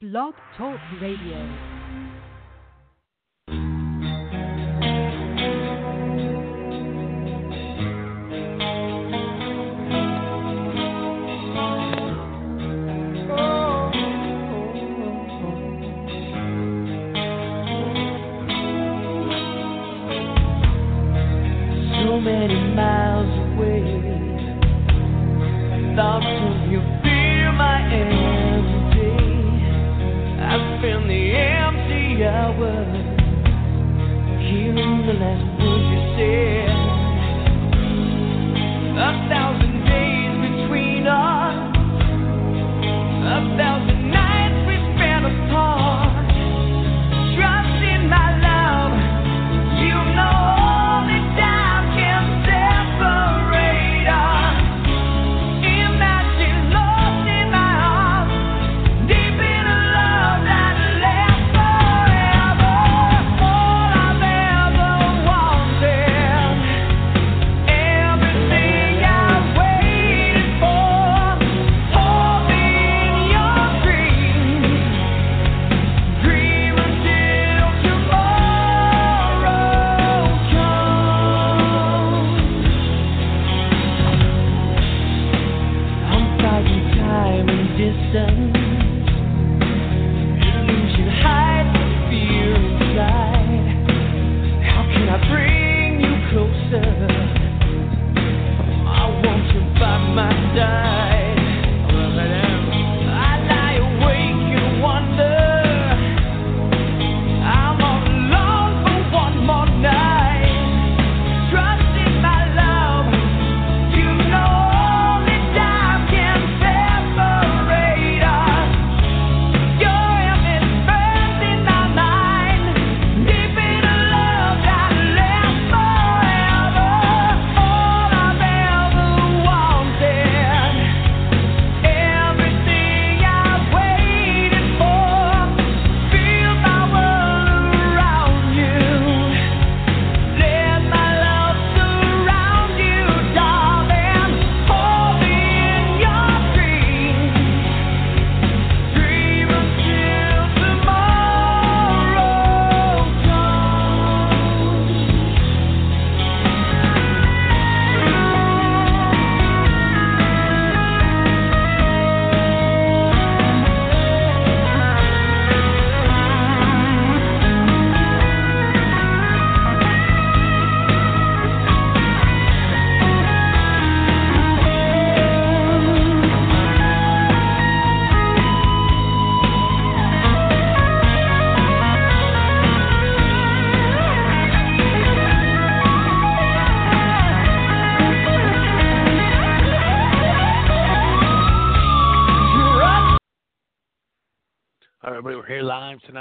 Blog Talk Radio.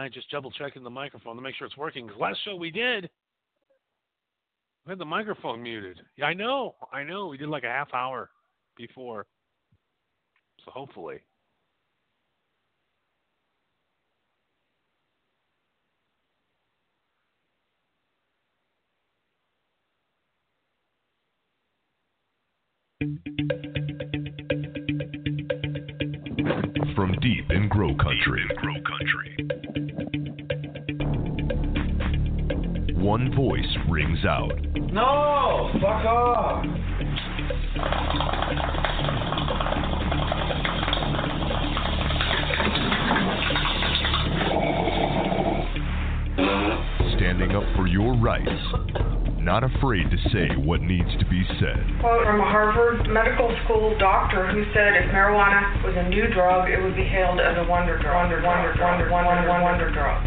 Live just double checking the microphone to make sure it's working. Because last show we did, we had the microphone muted. Yeah, I know, I know. We did like a half hour before. So hopefully. From deep in Grow Country. One voice rings out. No, fuck off. standing up for your rights, not afraid to say what needs to be said. quote from a Harvard Medical School doctor who said if marijuana was a new drug, it would be hailed as a wonder drug. Wonder, wonder, wonder, wonder, wonder, wonder drug.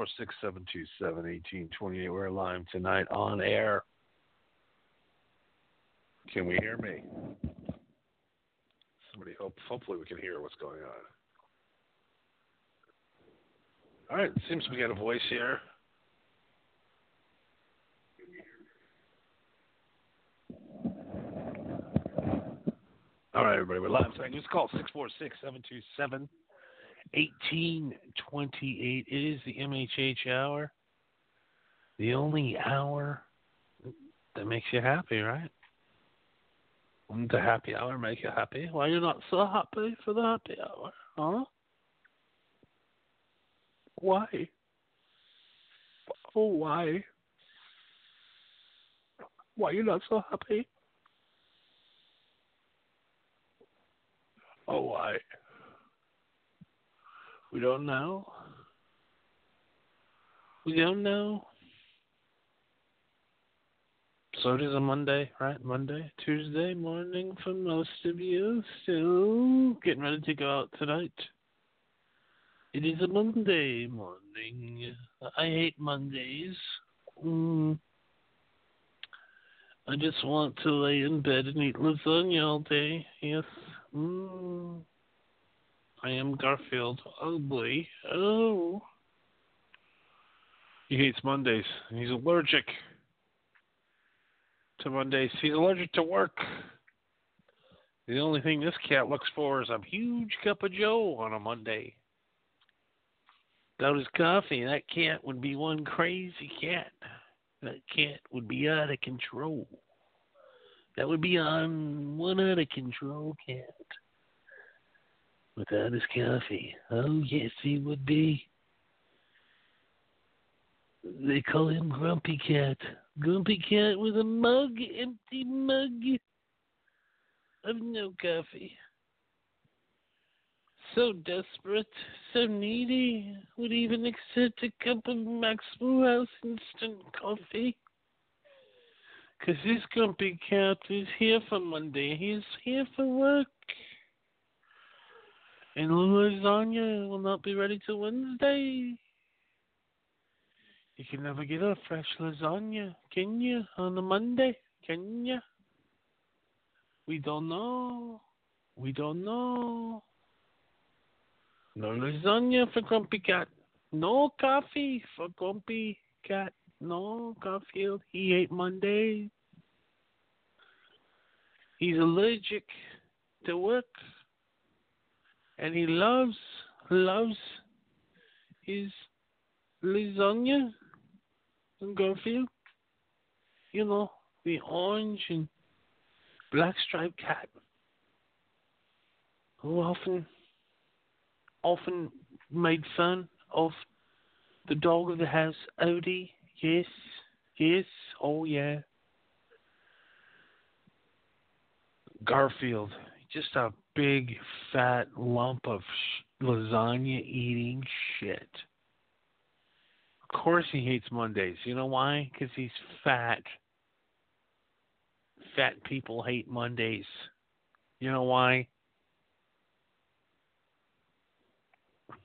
Call it 646 727 1828. We're live tonight on air. Can we hear me? Somebody hope hopefully we can hear what's going on. All right, seems we got a voice here. All right, everybody, we're live. Just call 646 727 1828. It is the MHH hour. The only hour that makes you happy, right? Wouldn't the happy hour make you happy? Why are you not so happy for the happy hour? Huh? Why? Oh, why? Why are you not so happy? Oh, why? We don't know. We don't know. So it is a Monday, right? Monday, Tuesday morning for most of you. Still getting ready to go out tonight. It is a Monday morning. I hate Mondays. Mm. I just want to lay in bed and eat lasagna all day. Yes. Mm. I am Garfield. Oh boy. Oh. He hates Mondays. He's allergic to Mondays. He's allergic to work. The only thing this cat looks for is a huge cup of Joe on a Monday. Without his coffee, that cat would be one crazy cat. That cat would be out of control. That would be on one out of control cat. Without his coffee. Oh, yes, he would be. They call him Grumpy Cat. Grumpy Cat with a mug, empty mug of no coffee. So desperate, so needy, would even accept a cup of Maxwell House instant coffee. Cause this grumpy cat is here for Monday. He's here for work. And lasagna will not be ready till Wednesday. You can never get a fresh lasagna, can you, on a Monday? Can you? We don't know. We don't know. No lasagna for Grumpy Cat. No coffee for Grumpy Cat. No, Garfield. He ate Monday. He's allergic to work. And he loves, loves his lasagna and Garfield. You know, the orange and black striped cat who often often made fun of the dog of the house, Odie. Yes, yes, oh yeah. Garfield, just a big fat lump of sh- lasagna eating shit. Of course he hates Mondays. You know why? Because he's fat. Fat people hate Mondays. You know why?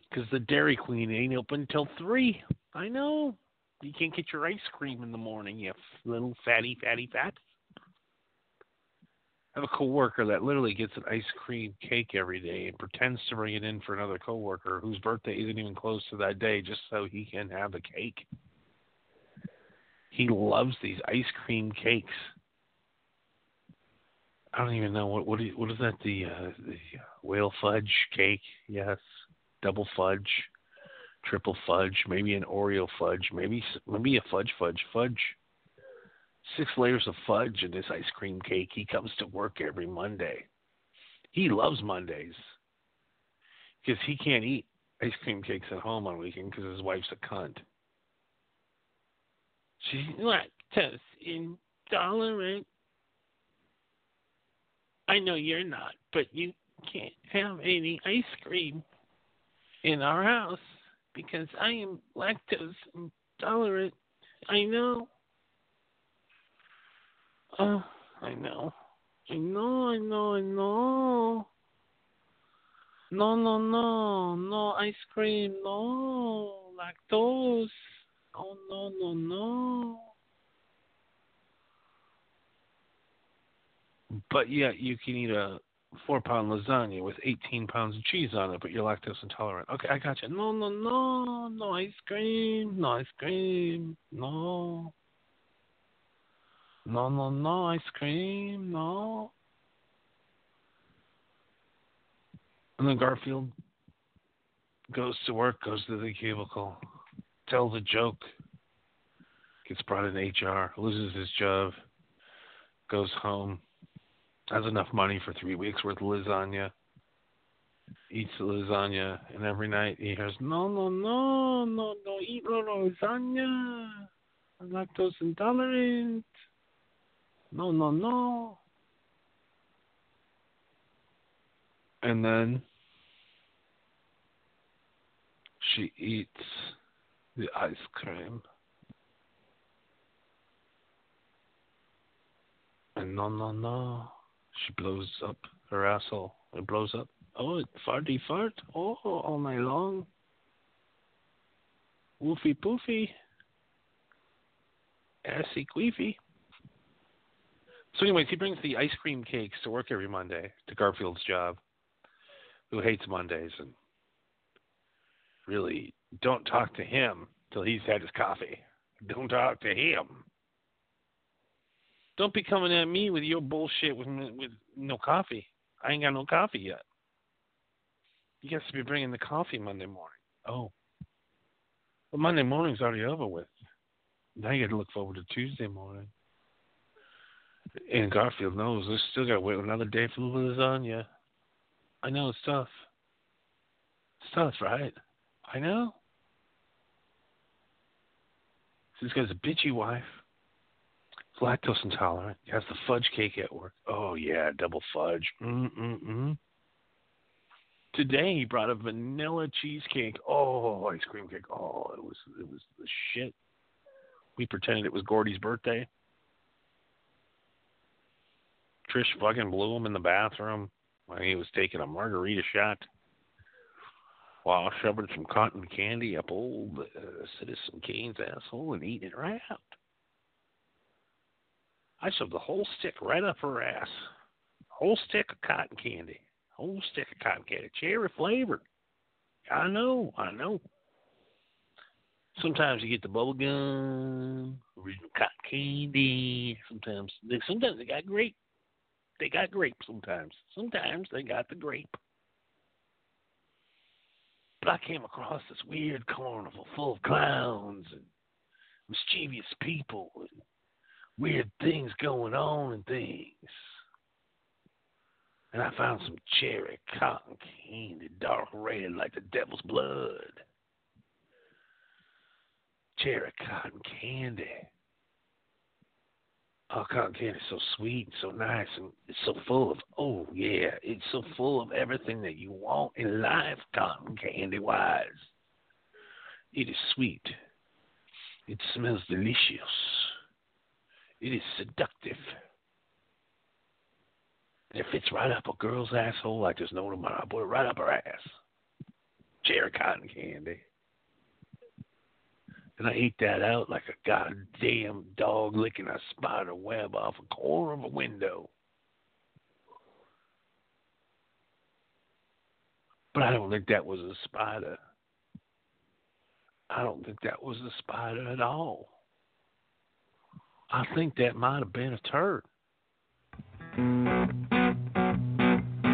Because the Dairy Queen ain't open till 3. I know. You can't get your ice cream in the morning, you little fatty, fatty fat. I have a coworker that literally gets an ice cream cake every day and pretends to bring it in for another coworker whose birthday isn't even close to that day just so he can have the cake. He loves these ice cream cakes. I don't even know what what is, what is that the uh, the whale fudge cake? Yes, double fudge, triple fudge, maybe an Oreo fudge, maybe maybe a fudge fudge fudge. Six layers of fudge in this ice cream cake. He comes to work every Monday. He loves Mondays because he can't eat ice cream cakes at home on weekend because his wife's a cunt. She's lactose intolerant. I know you're not, but you can't have any ice cream in our house because I am lactose intolerant. I know. Oh, I know. I know, I know, I know. No, no, no. No ice cream. No, lactose. Oh no no no. But yet you can eat a four pound lasagna with 18 pounds of cheese on it, but you're lactose intolerant. Okay, I got you. No, no, no, no ice cream, no ice cream, no. No, no, no ice cream, no. And then Garfield goes to work, goes to the cubicle, tells a joke, gets brought in HR, loses his job, goes home, has enough money for three weeks worth of lasagna, eats the lasagna, and every night he hears, No, no, no, no, no, eat no lasagna. I'm lactose intolerant. No, no, no. And then she eats the ice cream. And no, no, no. She blows up her asshole. It blows up. Oh, it farty fart. Oh, all night long. Woofy poofy. Assy queefy. So, anyways, he brings the ice cream cakes to work every Monday to Garfield's job, who hates Mondays and really don't talk to him till he's had his coffee. Don't talk to him. Don't be coming at me with your bullshit with with no coffee. I ain't got no coffee yet. You guys to be bringing the coffee Monday morning. Oh, well, Monday morning's already over with. Now you got to look forward to Tuesday morning. And Garfield knows they still got to wait another day for the lasagna. I know it's tough. It's tough, right? I know. This guy's a bitchy wife. He's lactose intolerant. He has the fudge cake at work. Oh yeah, double fudge. Mm mm mm. Today he brought a vanilla cheesecake. Oh, ice cream cake. Oh, it was it was the shit. We pretended it was Gordy's birthday. Trish fucking blew him in the bathroom when he was taking a margarita shot while shoving some cotton candy up old uh, Citizen Kane's asshole and eating it right out. I shoved the whole stick right up her ass. Whole stick of cotton candy. Whole stick of cotton candy. Cherry flavored. I know, I know. Sometimes you get the bubble gum, original cotton candy. Sometimes sometimes they got grape. They got grape sometimes. Sometimes they got the grape. But I came across this weird carnival full of clowns and mischievous people and weird things going on and things. And I found some cherry cotton candy, dark red like the devil's blood. Cherry cotton candy. Oh, cotton candy is so sweet and so nice and it's so full of, oh, yeah, it's so full of everything that you want in life, cotton candy wise. It is sweet. It smells delicious. It is seductive. And it fits right up a girl's asshole like there's no tomorrow. I put it right up her ass. Cherry cotton candy. And I ate that out like a goddamn dog licking a spider web off a corner of a window. But I don't think that was a spider. I don't think that was a spider at all. I think that might have been a turd.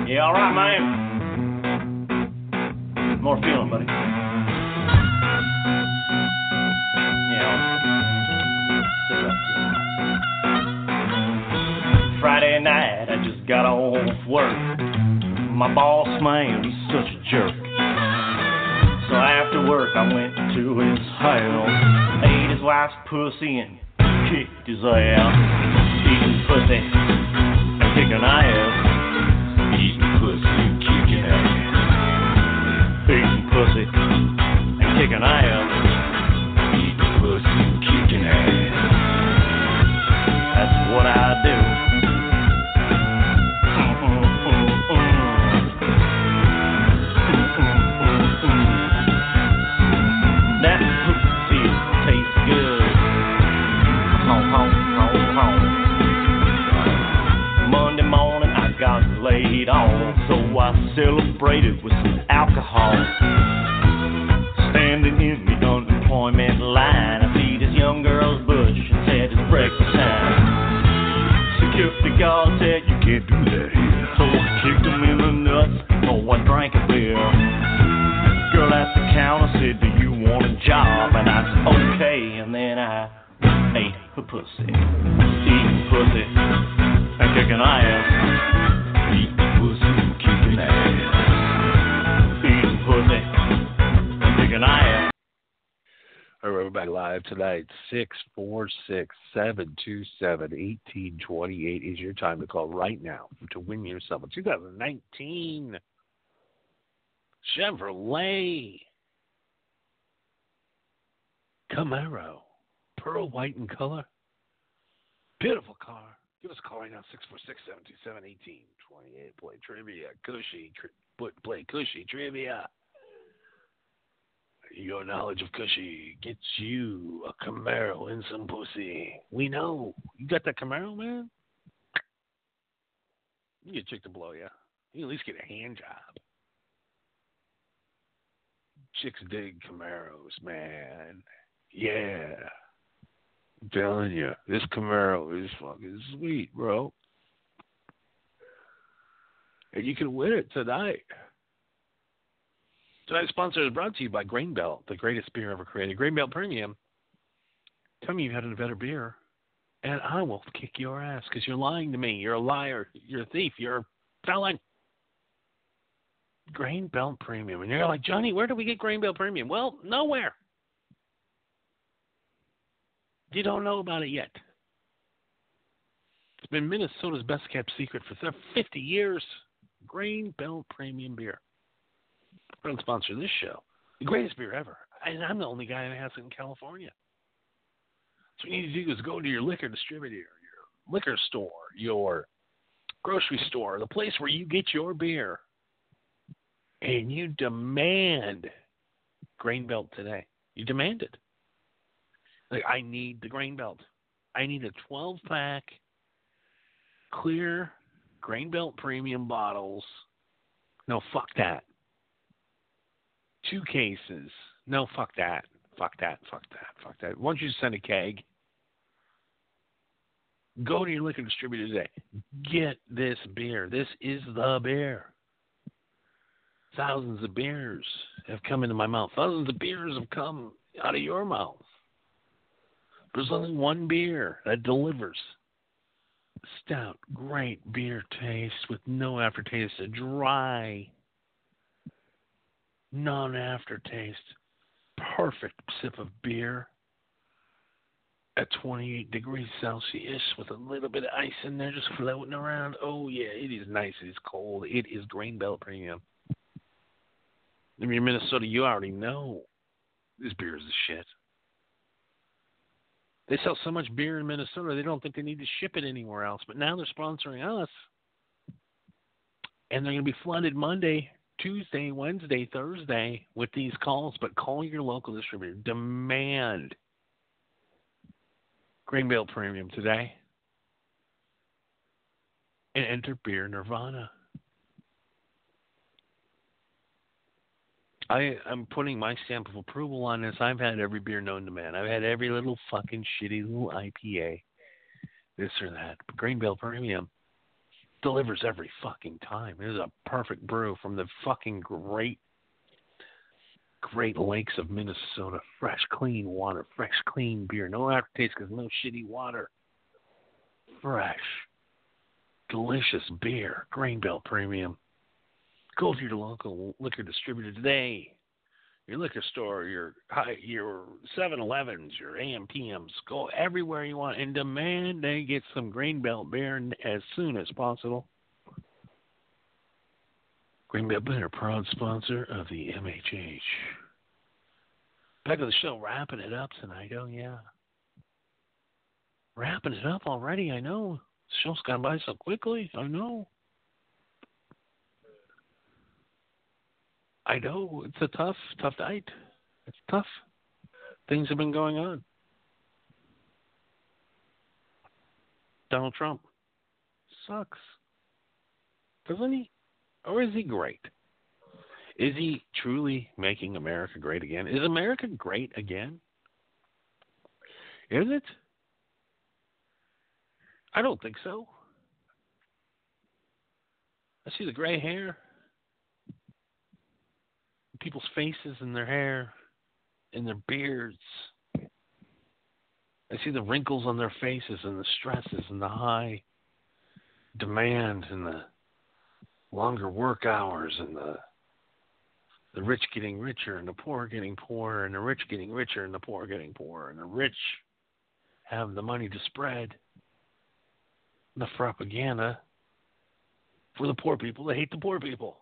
Yeah, all right, man. More feeling, buddy. Friday night, I just got off work. My boss man, he's such a jerk. So after work, I went to his house, ate his wife's pussy, and kicked his ass. Eating pussy and kicking ass. Eating pussy and kicking ass. Eating tonight. Six four six seven two seven eighteen twenty eight is your time to call right now to win yourself a 2019 Chevrolet Camaro, pearl white in color. Beautiful car. Give us a call right now, 646-727-1828. Play trivia, cushy, tri- play cushy trivia. Your knowledge of cushy gets you a Camaro and some pussy. We know. You got that Camaro, man? You get a chick to blow you. You at least get a hand job. Chicks dig Camaros, man. Yeah. I'm telling you, this Camaro is fucking sweet, bro. And you can win it tonight. Tonight's sponsor is brought to you by Grain Belt, the greatest beer ever created. Grain Belt Premium. Tell me you've had a better beer, and I will kick your ass because you're lying to me. You're a liar. You're a thief. You're a felon. Grain Belt Premium. And you're like, Johnny, where do we get Grain Belt Premium? Well, nowhere. You don't know about it yet. It's been Minnesota's best kept secret for 50 years. Grain Belt Premium Beer. Don't sponsor this show. The greatest beer ever. And I'm the only guy that has it in California. So what you need to do is go to your liquor distributor, your liquor store, your grocery store, the place where you get your beer, and you demand Grain Belt today. You demand it. Like, I need the Grain Belt. I need a 12 pack clear Grain Belt premium bottles. No, fuck that. Two cases. No, fuck that. Fuck that. Fuck that. Fuck that. Why don't you send a keg? Go to your liquor distributor today. Get this beer. This is the beer. Thousands of beers have come into my mouth. Thousands of beers have come out of your mouth. There's only one beer that delivers stout, great beer taste with no aftertaste, a dry, non aftertaste, perfect sip of beer at 28 degrees Celsius with a little bit of ice in there just floating around. Oh, yeah, it is nice. It is cold. It is Grain Belt Premium. If you're in Minnesota, you already know this beer is the shit. They sell so much beer in Minnesota, they don't think they need to ship it anywhere else. But now they're sponsoring us. And they're going to be flooded Monday, Tuesday, Wednesday, Thursday with these calls. But call your local distributor. Demand Belt Premium today. And enter Beer Nirvana. I, I'm putting my stamp of approval on this. I've had every beer known to man. I've had every little fucking shitty little IPA, this or that. But Premium delivers every fucking time. It is a perfect brew from the fucking great, Great Lakes of Minnesota. Fresh, clean water, fresh, clean beer. No aftertaste because no shitty water. Fresh, delicious beer. Grain Belt Premium. Go to your local liquor distributor today. Your liquor store, your your 7-Elevens, your AMPMs. Go everywhere you want and demand they get some Grain Belt beer as soon as possible. Grain Belt Beer, proud sponsor of the MHH. Back of the show, wrapping it up tonight. Oh yeah, wrapping it up already. I know. The show's gone by so quickly. I know. I know it's a tough, tough night. It's tough. Things have been going on. Donald Trump sucks. Doesn't he? Or is he great? Is he truly making America great again? Is America great again? Is it? I don't think so. I see the gray hair, people's faces and their hair, and their beards. I see the wrinkles on their faces and the stresses and the high demand and the longer work hours and the the rich getting richer and the poor getting poorer and the rich getting richer and the poor getting poorer and the rich have the money to spread the propaganda for the poor people They hate the poor people.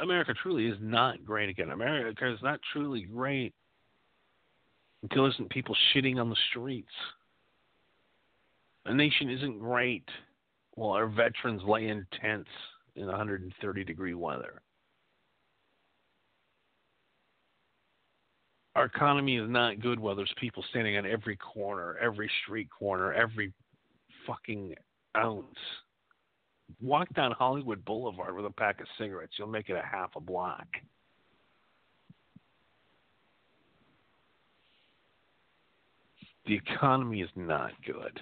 America truly is not great again. America is not truly great until isn't people shitting on the streets. A nation isn't great while our veterans lay in tents in 130 degree weather. Our economy is not good while there's people standing on every corner, every street corner, every fucking ounce. Walk down Hollywood Boulevard with a pack of cigarettes, you'll make it a half a block. The economy is not good.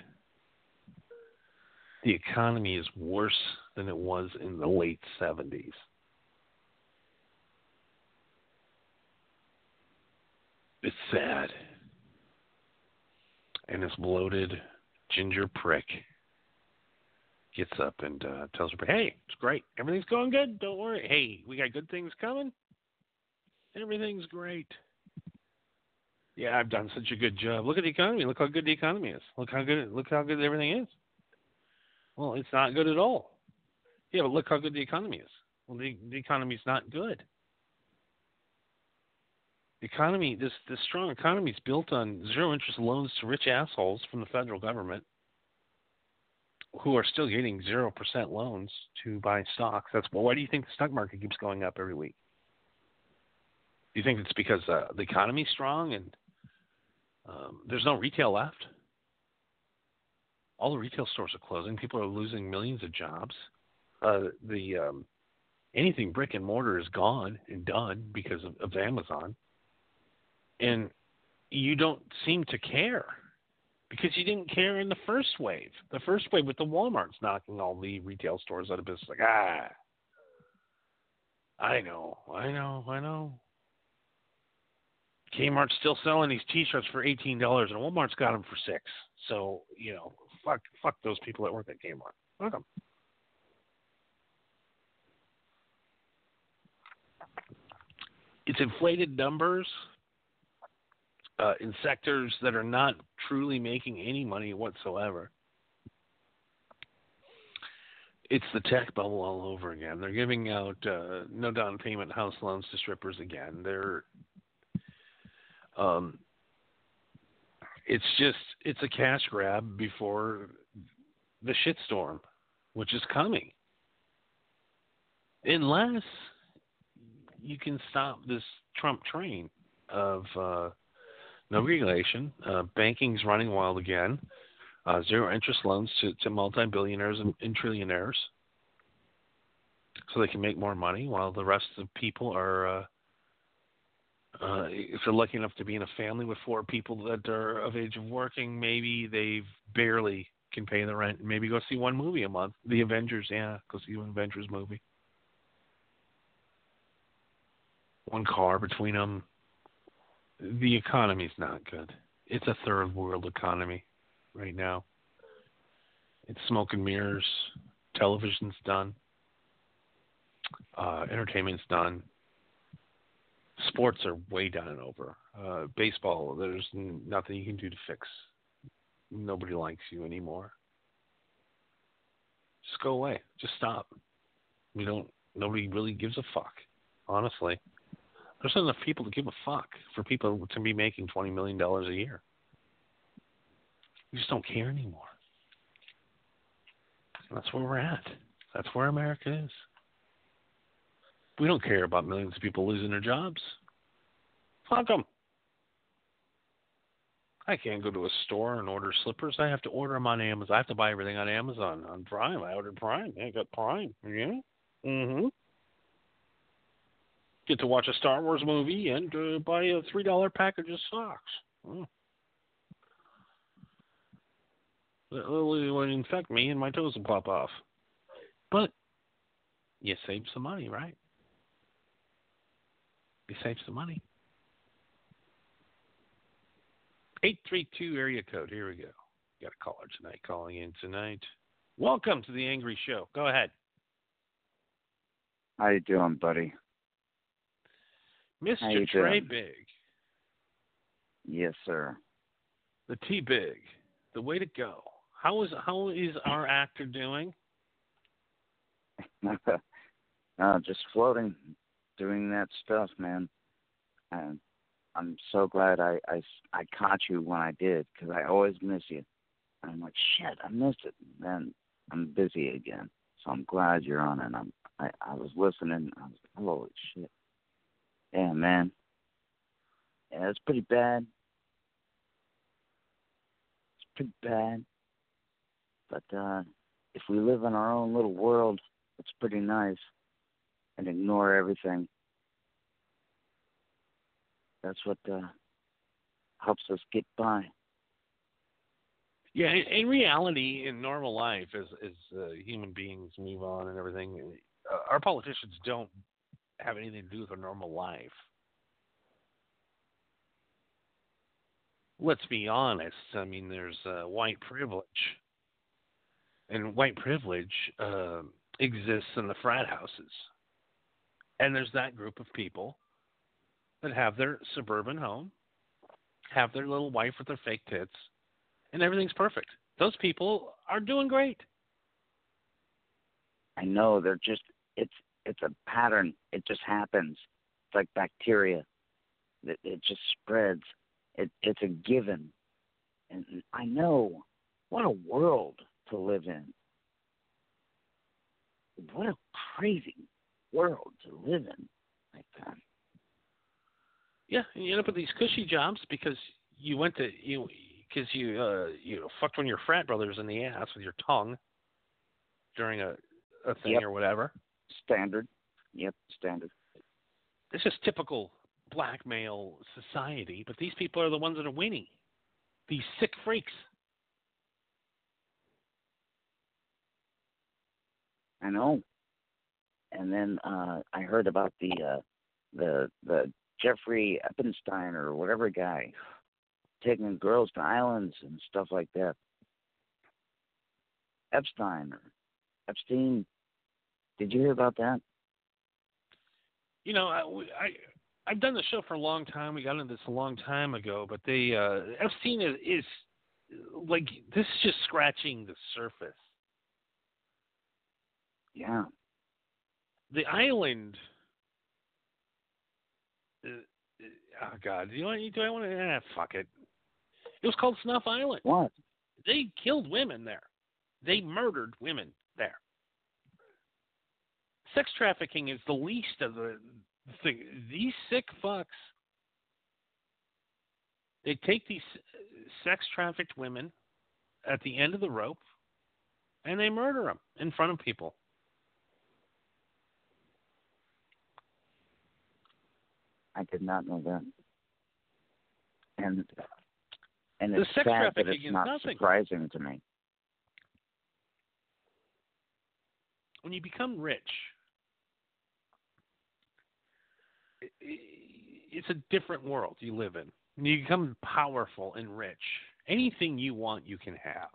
The economy is worse than it was in the late 70s. It's sad. And this bloated ginger prick gets up and uh, tells her, "Hey, it's great. Everything's going good. Don't worry. Hey, we got good things coming. Everything's great." Yeah, I've done such a good job. Look at the economy. Look how good the economy is. Look how good. Look how good everything is. Well, it's not good at all. Yeah, but look how good the economy is. Well, the the economy's not good. The economy, this this strong economy is built on zero interest loans to rich assholes from the federal government who are still getting zero percent loans to buy stocks. That's well, why do you think the stock market keeps going up every week? Do you think it's because uh, the economy's strong and um, there's no retail left? All the retail stores are closing. People are losing millions of jobs. Uh, the um, anything brick and mortar is gone and done because of, of Amazon, and you don't seem to care because you didn't care in the first wave. The first wave with the WalMarts knocking all the retail stores out of business. Like ah, I know, I know, I know. Kmart's still selling these T-shirts for eighteen dollars, and Walmart's got them for six. So you know, fuck, fuck those people that work at Kmart. Fuck them. It's inflated numbers uh, in sectors that are not truly making any money whatsoever. It's the tech bubble all over again. They're giving out uh, no down payment house loans to strippers again. They're um, it's just it's a cash grab before the shitstorm, which is coming. Unless you can stop this Trump train of uh, no regulation, uh, banking's running wild again, uh, zero interest loans to, to multi billionaires and, and trillionaires so they can make more money while the rest of the people are uh, uh, if they're lucky enough to be in a family with four people that are of age of working, maybe they barely can pay the rent. Maybe go see one movie a month. The Avengers, yeah, go see an Avengers movie. One car between them. The economy's not good. It's a third world economy right now. It's smoke and mirrors. Television's done. Uh, entertainment's done sports are way done and over. Uh, baseball, there's nothing you can do to fix. Nobody likes you anymore. Just go away. Just stop. We don't. Nobody really gives a fuck. Honestly, there's not enough people to give a fuck for people to be making twenty million dollars a year. We just don't care anymore. That's where we're at. That's where America is. We don't care about millions of people losing their jobs. Fuck them. I can't go to a store and order slippers. I have to order them on Amazon. I have to buy everything on Amazon on Prime. I ordered Prime. I got Prime. Yeah. Mhm. Get to watch a Star Wars movie and uh, buy a three dollar package of socks. Oh. That literally would infect me and my toes will pop off. But you save some money, right? You save some money. 832 area code. Here we go. Got a caller tonight calling in tonight. Welcome to the Angry Show. Go ahead. How you doing, buddy? Mr. Trey doing? Big, Yes, sir. the T Big, the way to go. How is how is our actor doing? uh, just floating, doing that stuff, man. And I'm so glad I, I, I caught you when I did, because I always miss you. I'm like, shit, I missed it. Then I'm busy again. So I'm glad you're on And I'm, I, I was listening. I was like, holy shit. Yeah, man. Yeah, it's pretty bad. It's pretty bad. But uh, if we live in our own little world, it's pretty nice and ignore everything. That's what uh, helps us get by. Yeah, in, reality, in normal life, as as uh, human beings move on and everything, uh, our politicians don't have anything to do with our normal life. Let's be honest. I mean, there's uh, white privilege, and white privilege uh, exists in the frat houses, and there's that group of people that have their suburban home, have their little wife with their fake tits, and everything's perfect. Those people are doing great. I know they're just it's it's a pattern. It just happens. It's like bacteria. It, it just spreads. It it's a given. And I know what a world to live in. What a crazy world to live in like that. Yeah, and you end up with these cushy jobs because you went to you because you uh you know, fucked one of your frat brothers in the ass with your tongue during a a thing Yep. or whatever. Standard. Yep, standard. This is typical black male society, but these people are the ones that are winning. These sick freaks. I know. And then uh I heard about the uh the the Jeffrey Epstein or whatever guy taking girls to islands and stuff like that. Epstein or Epstein. Did you hear about that? You know, I, I I've done the show for a long time. We got into this a long time ago, but they uh Epstein is, is like this is just scratching the surface. Yeah. The island. Uh, uh, oh God, do you want? Do I want to? Ah, fuck it. It was called Snuff Island. What? They killed women there. They murdered women. Sex trafficking is the least of the thing. These sick fucks. They take these sex trafficked women at the end of the rope, and they murder them in front of people. I did not know that. And and The it's sex sad trafficking it's is not nothing. surprising to me. when you become rich, i- i- it's a different world you live in. You become powerful and rich, anything you want, you can have.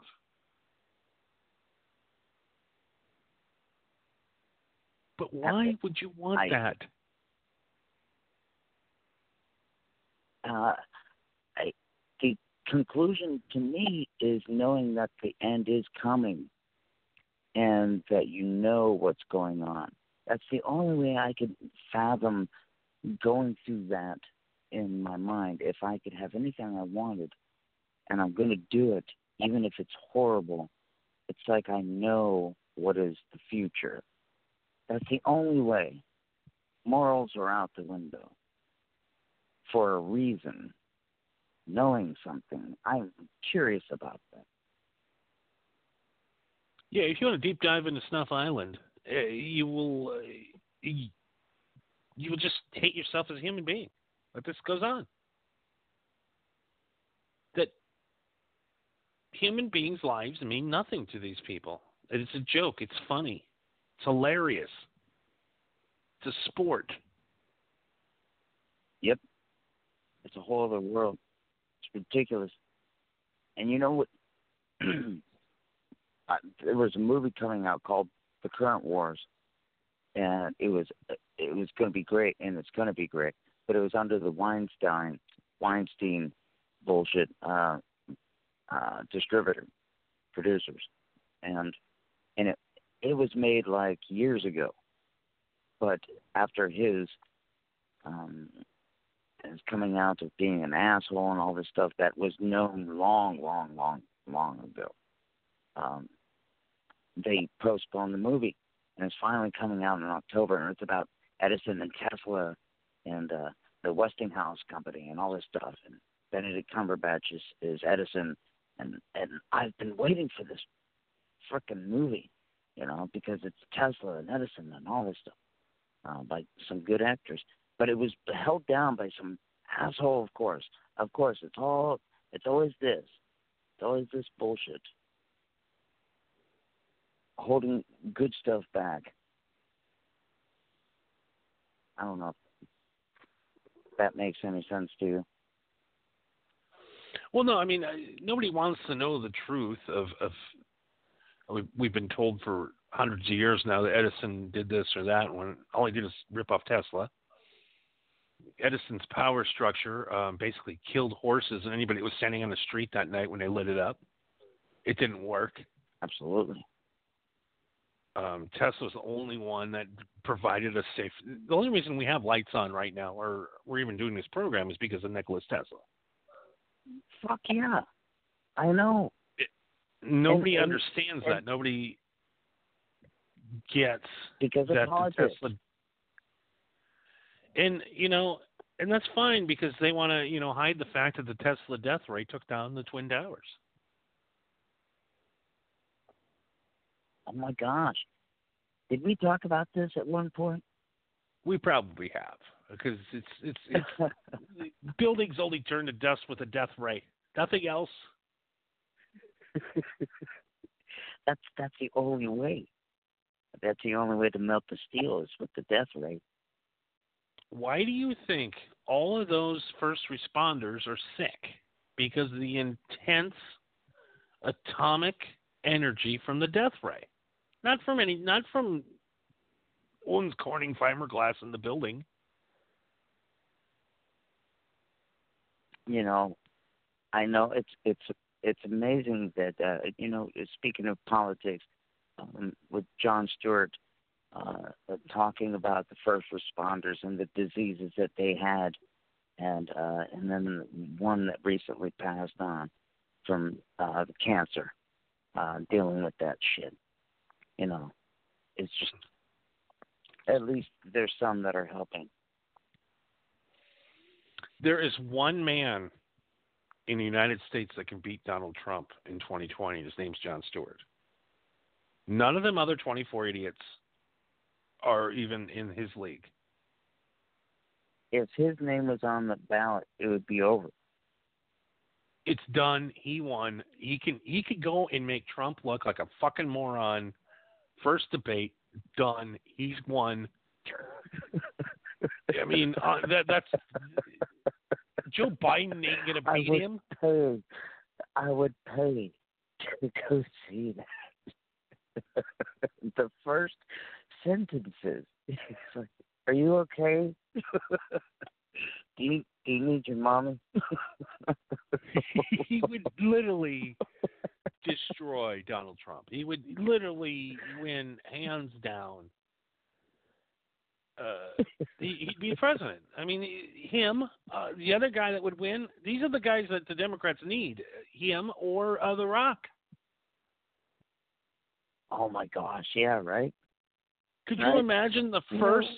But why would you want I- that? uh, I, the conclusion to me is knowing that the end is coming and that you know what's going on. That's the only way I could fathom going through that in my mind. If I could have anything I wanted and I'm going to do it, even if it's horrible, it's like I know what is the future. That's the only way. Morals are out the window for a reason. knowing something. I'm curious about that. Yeah, if you want to deep dive into Snuff Island, uh, you will uh, you, will just hate yourself as a human being. But this goes on. That human beings' lives mean nothing to these people. It's a joke. It's funny. It's hilarious. It's a sport. Yep. It's a whole other world. It's ridiculous. And you know what? there was a movie coming out called The Current Wars, and it was it was going to be great, and it's going to be great. But it was under the Weinstein Weinstein bullshit uh, uh, distributor producers, and and it it was made like years ago, but after his um, his coming out of being an asshole and all this stuff that was known long, long, long, long ago. Um, they postponed the movie, and it's finally coming out in October, and it's about Edison and Tesla and uh, the Westinghouse company and all this stuff. And Benedict Cumberbatch is, is Edison, and and I've been waiting for this frickin' movie, you know, because it's Tesla and Edison and all this stuff uh, by some good actors. But it was held down by some asshole, of course. Of course, it's all it's always this. It's always this bullshit. Holding good stuff back. I don't know if that makes any sense to you. Well, no, I mean, nobody wants to know the truth of, of we've, we've been told for hundreds of years now that Edison did this or that when all he did is rip off Tesla. Edison's power structure um, basically killed horses and anybody that was standing on the street that night when they lit it up. It didn't work. Absolutely. Um, Tesla's the only one that provided a safe. The only reason we have lights on right now, or we're even doing this program, is because of Nikola Tesla. Fuck yeah, I know. It, nobody And- and- understands and- that. Nobody gets Because of that the politics. Tesla. And you know, and that's fine because they want to, you know, hide the fact that the Tesla death ray took down the twin towers. Oh my gosh. Did we talk about this at one point? We probably have because it's it's it's buildings only turn to dust with a death ray. Nothing else. that's that's the only way. That's the only way to melt the steel is with the death ray. Why do you think all of those first responders are sick? Because of the intense atomic energy from the death ray. Not from any not from Owens Corning fiberglass in the building. You know, I know it's it's it's amazing that uh, you know. Speaking of politics, um, with Jon Stewart uh, talking about the first responders and the diseases that they had, and uh, and then one that recently passed on from uh, the cancer, uh, dealing with that shit. You know, it's just at least there's some that are helping. There is one man in the United States that can beat Donald Trump in 2020. His name's Jon Stewart. None of them other 24 idiots are even in his league. If his name was on the ballot, it would be over. It's done. He won. He can he could go and make Trump look like a fucking moron. First debate done. He's won. I mean, uh, that that's Joe Biden ain't gonna beat I would him. pay. I would pay to go see that. the first sentences. It's like, "Are you okay? do you you need your mommy?" he would literally destroy Donald Trump. He would literally win hands down. Uh, he, he'd be president. I mean, him, uh, the other guy that would win. These are the guys that the Democrats need. Him or uh, The Rock. oh my gosh! Yeah, right. Could you imagine the first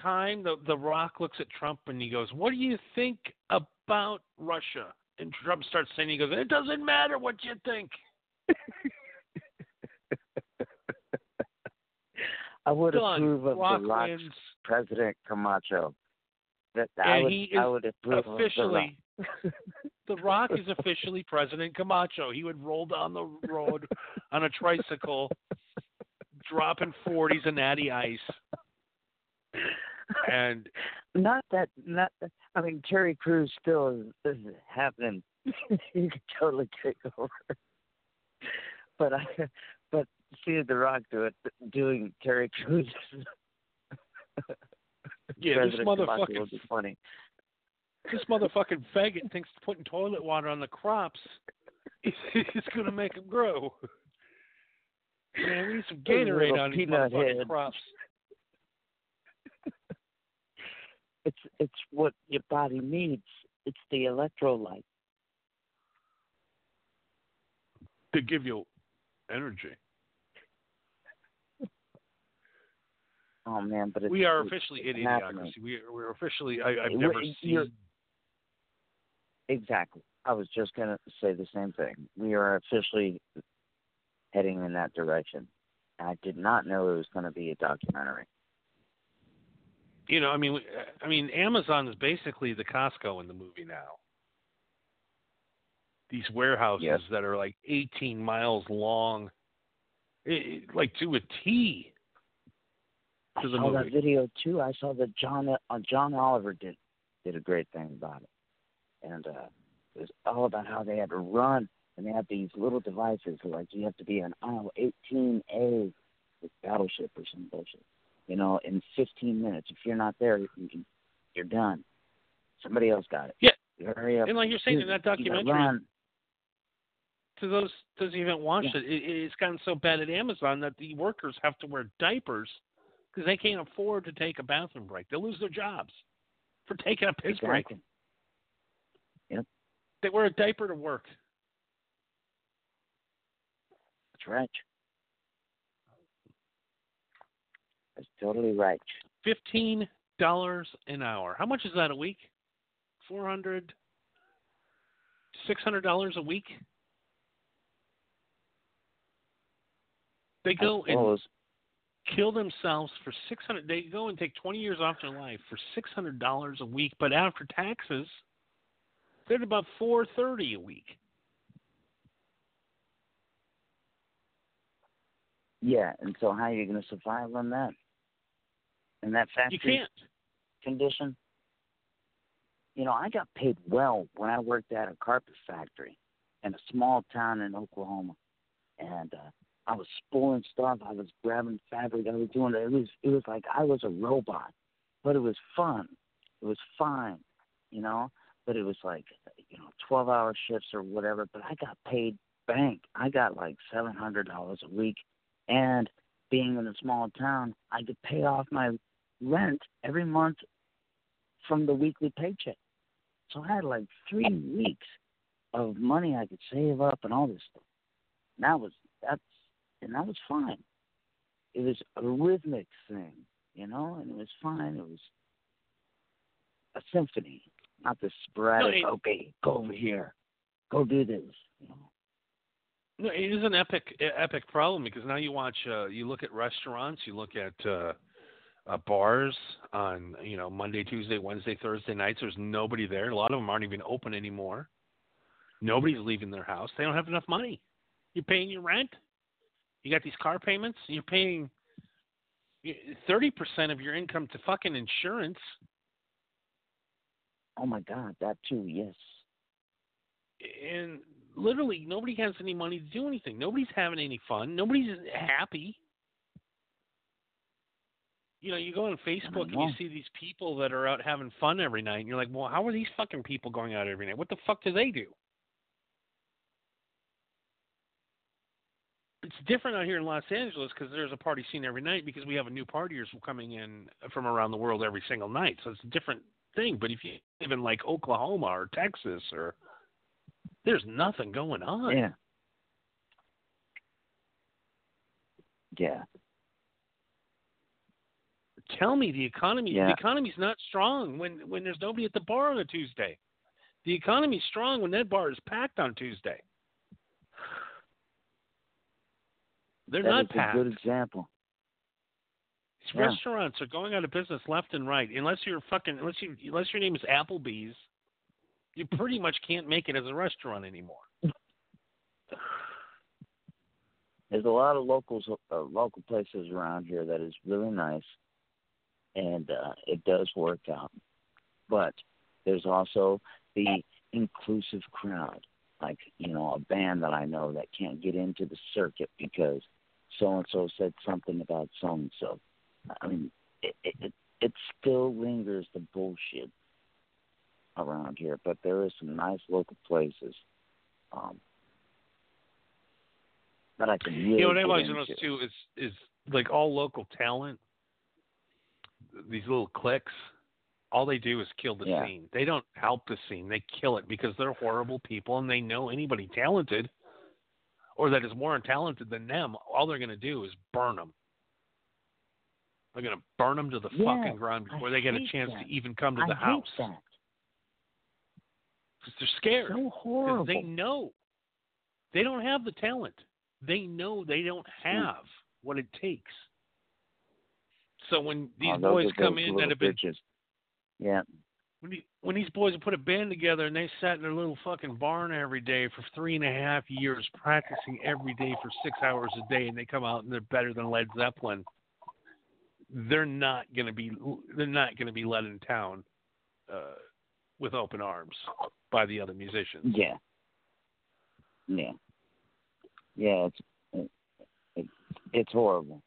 time the The Rock looks at Trump and he goes, "What do you think about Russia?" and Trump starts saying, he goes, "It doesn't matter what you think." I would Done. approve of Rock the Rock's wins. President Camacho. That I would, he is I would approve officially of the Rock. The Rock is officially President Camacho. He would roll down the road on a tricycle, dropping forties and natty ice. And not that, not that. I mean, Terry Crews still is, is happening. he could totally take over. But I, but seeing The Rock do it, doing Terry Crews. Yeah, this President Camacho motherfucking- funny. this motherfucking faggot thinks putting toilet water on the crops is, is going to make them grow. Man, we need some Gatorade on these motherfucking crops. It's it's what your body needs. It's the electrolyte. to give you energy. Oh man, but it's, We are officially idiocracy. We, we're officially. I, I've never seen. Exactly. I was just gonna say the same thing. We are officially heading in that direction. I did not know it was going to be a documentary. You know, I mean, I mean, Amazon is basically the Costco in the movie now. These warehouses Yes. that are like 18 miles long, it, it- like to a T. I To the saw that movie. video too. I saw that John uh, John Oliver did did a great thing about it, and uh, it was all about how they had to run and they had these little devices like you have to be on aisle 18A with Battleship or some bullshit, you know, in 15 minutes. If you're not there, you can, you're done. Somebody else got it. Yeah. You hurry up. And like you're saying in that documentary, to those those who haven't watched Yeah. it, it, it's gotten so bad at Amazon that the workers have to wear diapers because they can't afford to take a bathroom break. They'll lose their jobs for taking a piss break. Yep. They wear a diaper to work. That's right. That's totally right. Fifteen dollars an hour. How much is that a week? Four hundred, six hundred dollars a week. They go and kill themselves for six hundred. They go and take twenty years off their life for six hundred dollars a week, but after taxes, they're at about four thirty a week. Yeah, and so how are you going to survive on that? In that factory You can't. condition? You know, I got paid well when I worked at a carpet factory in a small town in Oklahoma, and uh, I was spooling stuff. I was grabbing fabric. I was doing it. It was it was like I was a robot, but it was fun. It was fine, you know. But it was like you know twelve hour shifts or whatever. But I got paid bank. I got like seven hundred dollars a week, and being in a small town, I could pay off my rent every month from the weekly paycheck. So I had like three weeks of money I could save up and all this stuff. And that was that's and that was fine. It was a rhythmic thing, you know, and it was fine. It was a symphony, not this sporadic. it- okay, go over here, go do this. You know. No, it is an epic epic problem because now you watch uh, you look at restaurants, you look at uh, uh, bars on you know Monday, Tuesday, Wednesday, Thursday nights. There's nobody there. A lot of them aren't even open anymore. Nobody's leaving their house. They don't have enough money. You're paying your rent. You got these car payments. You're paying thirty percent of your income to fucking insurance. Oh my God, that too. Yes. and literally nobody has any money to do anything. Nobody's having any fun. Nobody's happy. You know, you go on Facebook and you see these people that are out having fun every night, and you're like, well, how are these fucking people going out every night? What the fuck do they do? It's different out here in Los Angeles because there's a party scene every night because we have a new partiers coming in from around the world every single night. So it's a different thing. But if you live in like Oklahoma or Texas or there's nothing going on. Yeah. Yeah. Tell me the economy Yeah. the economy's not strong when when there's nobody at the bar on a Tuesday. The economy's strong when that bar is packed on Tuesday. They're That not is packed. a good example. These Yeah. Restaurants are going out of business left and right. Unless you're fucking unless you unless your name is Applebee's, you pretty much can't make it as a restaurant anymore. There's a lot of locals, uh, local places around here that is really nice, and uh, it does work out. But there's also the inclusive crowd, like you know, a band that I know that can't get into the circuit because so and so said something about so and so. I mean, it, it it still lingers the bullshit around here, but there is some nice local places. Um, that I can really you know what always into. noticed too is is like all local talent. These little cliques, all they do is kill the Yeah. scene. They don't help the scene. They kill it because they're horrible people and they know anybody talented or that is more talented than them. All they're going to do is burn them. They're going to burn them to the Yeah, fucking ground I before they get a chance that. to even come to I the house. Because they're scared. So horrible. they know they don't have the talent. They know they don't hmm. have what it takes. So when these Oh, boys come in that have been bitches. Yeah, when, the- when these boys put a band together and they sat in their little fucking barn every day for three and a half years practicing every day for six hours a day and they come out and they're better than Led Zeppelin, they're not gonna be they're not gonna be let in town uh, with open arms by the other musicians. yeah, yeah, yeah. It's it, it, it's horrible,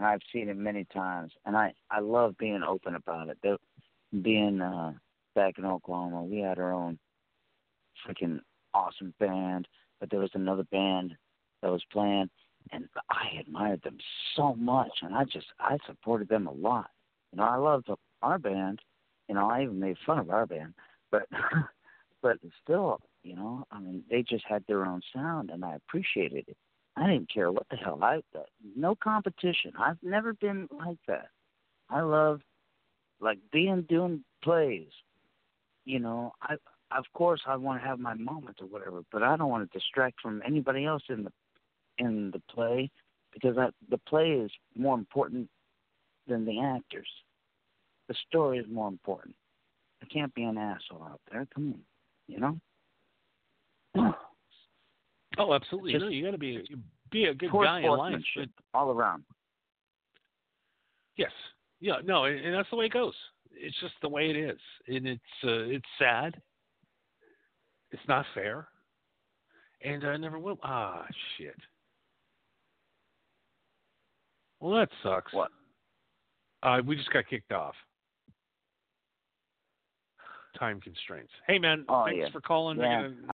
and I've seen it many times, and I I love being open about it. There, being uh, back in Oklahoma, we had our own freaking awesome band, but there was another band that was playing, and I admired them so much, and I just I supported them a lot. You know, I loved our band. You know, I even made fun of our band, but but still, you know, I mean, they just had their own sound, and I appreciated it. I didn't care what the hell I that no competition. I've never been like that. I love like being doing plays. You know, I of course I want to have my moments or whatever, but I don't want to distract from anybody else in the in the play because I, the play is more important than the actors. The story is more important. I can't be an asshole out there. Come on, you know. Oh, absolutely. Just no, you got to be be a good guy in life. All around. yes, yeah, no, and, and that's the way it goes. It's just the way it is, and it's uh, it's sad. It's not fair, and I never will. Ah, shit. Well, that sucks. What? Uh, we just got kicked off. Time constraints. Hey, man, Oh, thanks yeah. for calling. Yeah.